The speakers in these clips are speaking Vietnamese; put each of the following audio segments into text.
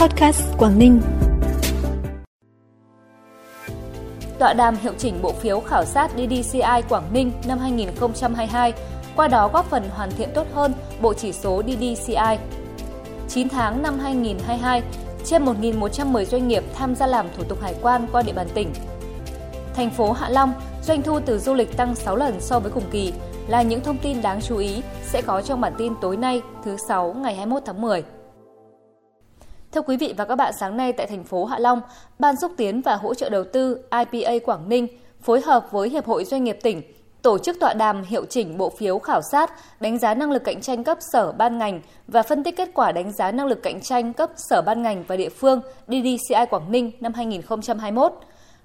Podcast Quảng Ninh. Tọa đàm hiệu chỉnh bộ phiếu khảo sát DDCI Quảng Ninh năm 2022, qua đó góp phần hoàn thiện tốt hơn bộ chỉ số DDCI. 9 tháng năm 2022, trên 1.110 doanh nghiệp tham gia làm thủ tục hải quan qua địa bàn tỉnh. Thành phố Hạ Long, doanh thu từ du lịch tăng 6 lần so với cùng kỳ là những thông tin đáng chú ý sẽ có trong bản tin tối nay thứ 6 ngày 21 tháng 10. Thưa quý vị và các bạn, sáng nay tại thành phố Hạ Long, Ban xúc tiến và hỗ trợ đầu tư IPA Quảng Ninh phối hợp với Hiệp hội Doanh nghiệp tỉnh tổ chức tọa đàm hiệu chỉnh bộ phiếu khảo sát đánh giá năng lực cạnh tranh cấp sở ban ngành và phân tích kết quả đánh giá năng lực cạnh tranh cấp sở ban ngành và địa phương DDCI Quảng Ninh năm 2021.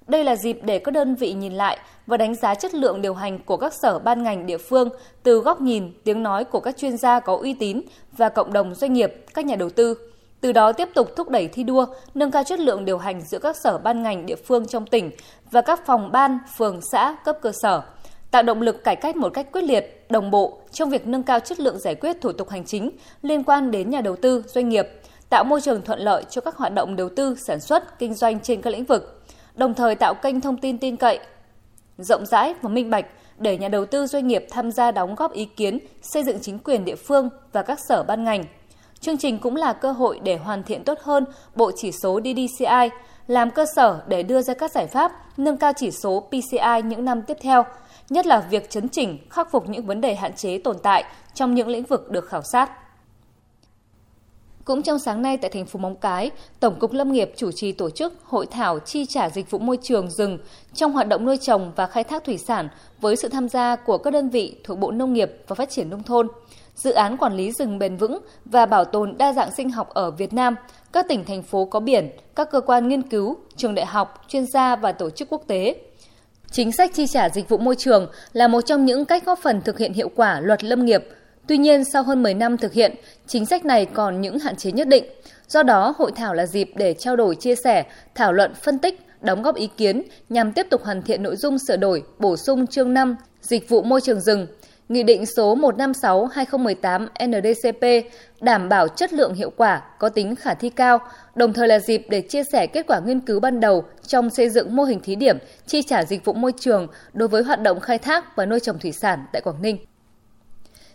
Đây là dịp để các đơn vị nhìn lại và đánh giá chất lượng điều hành của các sở ban ngành địa phương từ góc nhìn, tiếng nói của các chuyên gia có uy tín và cộng đồng doanh nghiệp, các nhà đầu tư. Từ đó tiếp tục thúc đẩy thi đua, nâng cao chất lượng điều hành giữa các sở ban ngành địa phương trong tỉnh và các phòng ban, phường, xã, cấp cơ sở – tạo động lực cải cách một cách quyết liệt, đồng bộ trong việc nâng cao chất lượng giải quyết thủ tục hành chính liên quan đến nhà đầu tư, doanh nghiệp, tạo môi trường thuận lợi cho các hoạt động đầu tư, sản xuất, kinh doanh trên các lĩnh vực, đồng thời tạo kênh thông tin tin cậy, rộng rãi và minh bạch để nhà đầu tư doanh nghiệp tham gia đóng góp ý kiến xây dựng chính quyền địa phương và các sở ban ngành. Chương trình cũng là cơ hội để hoàn thiện tốt hơn bộ chỉ số DDCI, làm cơ sở để đưa ra các giải pháp nâng cao chỉ số PCI những năm tiếp theo – nhất là việc chấn chỉnh, khắc phục những vấn đề hạn chế tồn tại trong những lĩnh vực được khảo sát. Cũng trong sáng nay tại thành phố Móng Cái, Tổng cục Lâm nghiệp chủ trì tổ chức hội thảo chi trả dịch vụ môi trường rừng trong hoạt động nuôi trồng và khai thác thủy sản với sự tham gia của các đơn vị thuộc Bộ Nông nghiệp và Phát triển nông thôn, dự án quản lý rừng bền vững và bảo tồn đa dạng sinh học ở Việt Nam, các tỉnh thành phố có biển, các cơ quan nghiên cứu, trường đại học, chuyên gia và tổ chức quốc tế. Chính sách chi trả dịch vụ môi trường là một trong những cách góp phần thực hiện hiệu quả luật lâm nghiệp. Tuy nhiên, sau hơn 10 năm thực hiện, chính sách này còn những hạn chế nhất định. Do đó, hội thảo là dịp để trao đổi chia sẻ, thảo luận phân tích, đóng góp ý kiến nhằm tiếp tục hoàn thiện nội dung sửa đổi, bổ sung chương 5 dịch vụ môi trường rừng, Nghị định số 156-2018 NDCP đảm bảo chất lượng hiệu quả, có tính khả thi cao, đồng thời là dịp để chia sẻ kết quả nghiên cứu ban đầu trong xây dựng mô hình thí điểm chi trả dịch vụ môi trường đối với hoạt động khai thác và nuôi trồng thủy sản tại Quảng Ninh.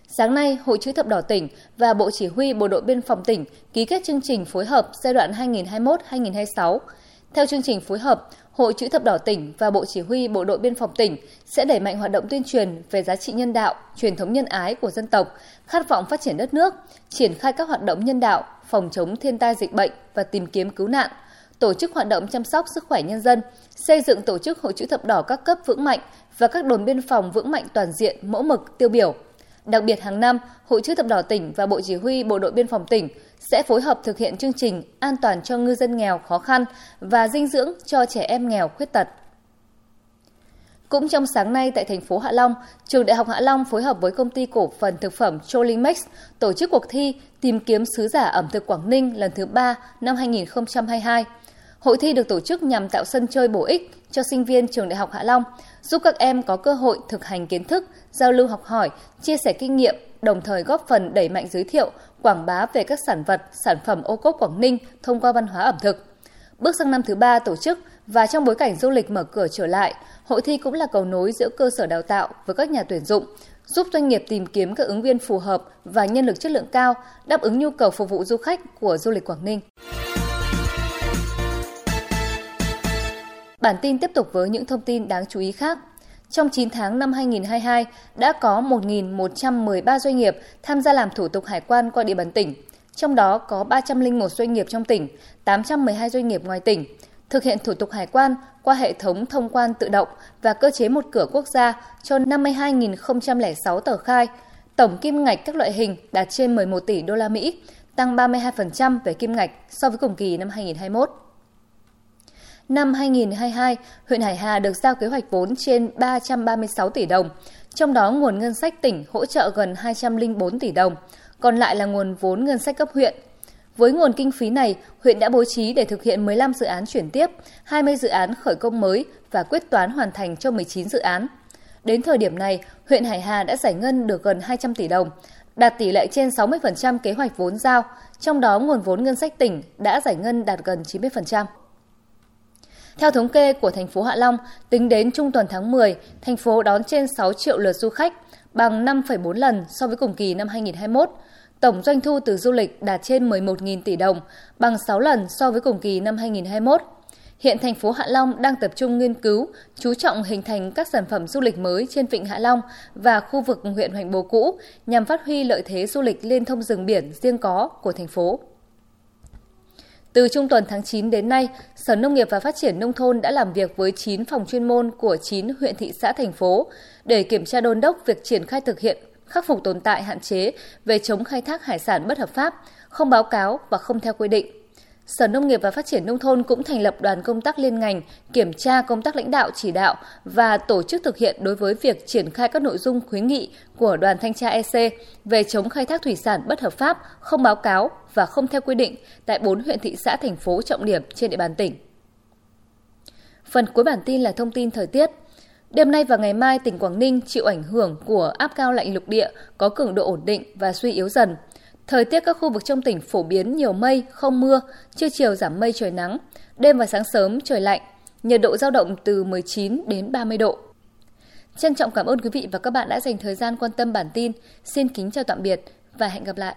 Sáng nay, Hội chữ thập đỏ tỉnh và Bộ Chỉ huy Bộ đội Biên phòng tỉnh ký kết chương trình phối hợp giai đoạn 2021-2026. Theo chương trình phối hợp, Hội chữ thập đỏ tỉnh và Bộ Chỉ huy Bộ đội Biên phòng tỉnh sẽ đẩy mạnh hoạt động tuyên truyền về giá trị nhân đạo, truyền thống nhân ái của dân tộc, khát vọng phát triển đất nước, triển khai các hoạt động nhân đạo, phòng chống thiên tai dịch bệnh và tìm kiếm cứu nạn, tổ chức hoạt động chăm sóc sức khỏe nhân dân, xây dựng tổ chức Hội chữ thập đỏ các cấp vững mạnh và các đồn biên phòng vững mạnh toàn diện, mẫu mực, tiêu biểu. Đặc biệt hàng năm, Hội chữ thập đỏ tỉnh và Bộ Chỉ huy Bộ đội Biên phòng tỉnh sẽ phối hợp thực hiện chương trình an toàn cho ngư dân nghèo khó khăn và dinh dưỡng cho trẻ em nghèo khuyết tật. Cũng trong sáng nay tại thành phố Hạ Long, Trường Đại học Hạ Long phối hợp với công ty cổ phần thực phẩm Cholimex tổ chức cuộc thi tìm kiếm sứ giả ẩm thực Quảng Ninh lần thứ 3 năm 2022. Hội thi được tổ chức nhằm tạo sân chơi bổ ích cho sinh viên trường Đại học Hạ Long, giúp các em có cơ hội thực hành kiến thức, giao lưu học hỏi, chia sẻ kinh nghiệm, đồng thời góp phần đẩy mạnh giới thiệu, quảng bá về các sản vật, sản phẩm ô cốp Quảng Ninh thông qua văn hóa ẩm thực. Bước sang năm thứ ba tổ chức và trong bối cảnh du lịch mở cửa trở lại, hội thi cũng là cầu nối giữa cơ sở đào tạo với các nhà tuyển dụng, giúp doanh nghiệp tìm kiếm các ứng viên phù hợp và nhân lực chất lượng cao, đáp ứng nhu cầu phục vụ du khách của du lịch Quảng Ninh. Bản tin tiếp tục với những thông tin đáng chú ý khác. Trong 9 tháng năm 2022, đã có 1.113 doanh nghiệp tham gia làm thủ tục hải quan qua địa bàn tỉnh, trong đó có 301 doanh nghiệp trong tỉnh, 812 doanh nghiệp ngoài tỉnh, thực hiện thủ tục hải quan qua hệ thống thông quan tự động và cơ chế một cửa quốc gia cho 52.006 tờ khai. Tổng kim ngạch các loại hình đạt trên 11 tỷ đô la Mỹ, tăng 32% về kim ngạch so với cùng kỳ năm 2021. Năm 2022, huyện Hải Hà được giao kế hoạch vốn trên 336 tỷ đồng, trong đó nguồn ngân sách tỉnh hỗ trợ gần 204 tỷ đồng, còn lại là nguồn vốn ngân sách cấp huyện. Với nguồn kinh phí này, huyện đã bố trí để thực hiện 15 dự án chuyển tiếp, 20 dự án khởi công mới và quyết toán hoàn thành cho 19 dự án. Đến thời điểm này, huyện Hải Hà đã giải ngân được gần 200 tỷ đồng, đạt tỷ lệ trên 60% kế hoạch vốn giao, trong đó nguồn vốn ngân sách tỉnh đã giải ngân đạt gần 90%. Theo thống kê của thành phố Hạ Long, tính đến trung tuần tháng 10, thành phố đón trên 6 triệu lượt du khách, bằng 5,4 lần so với cùng kỳ năm 2021. Tổng doanh thu từ du lịch đạt trên 11.000 tỷ đồng, bằng 6 lần so với cùng kỳ năm 2021. Hiện thành phố Hạ Long đang tập trung nghiên cứu, chú trọng hình thành các sản phẩm du lịch mới trên vịnh Hạ Long và khu vực huyện Hoành Bồ cũ nhằm phát huy lợi thế du lịch liên thông rừng biển riêng có của thành phố. Từ trung tuần tháng 9 đến nay, Sở Nông nghiệp và Phát triển Nông thôn đã làm việc với 9 phòng chuyên môn của 9 huyện thị xã thành phố để kiểm tra đôn đốc việc triển khai thực hiện khắc phục tồn tại hạn chế về chống khai thác hải sản bất hợp pháp, không báo cáo và không theo quy định. Sở Nông nghiệp và Phát triển Nông thôn cũng thành lập đoàn công tác liên ngành kiểm tra công tác lãnh đạo chỉ đạo và tổ chức thực hiện đối với việc triển khai các nội dung khuyến nghị của đoàn thanh tra EC về chống khai thác thủy sản bất hợp pháp, không báo cáo và không theo quy định tại 4 huyện thị xã thành phố trọng điểm trên địa bàn tỉnh. Phần cuối bản tin là thông tin thời tiết. Đêm nay và ngày mai, tỉnh Quảng Ninh chịu ảnh hưởng của áp cao lạnh lục địa có cường độ ổn định và suy yếu dần. Thời tiết các khu vực trong tỉnh phổ biến nhiều mây, không mưa, trưa chiều giảm mây trời nắng, đêm và sáng sớm trời lạnh, nhiệt độ giao động từ 19 đến 30 độ. Trân trọng cảm ơn quý vị và các bạn đã dành thời gian quan tâm bản tin. Xin kính chào tạm biệt và hẹn gặp lại.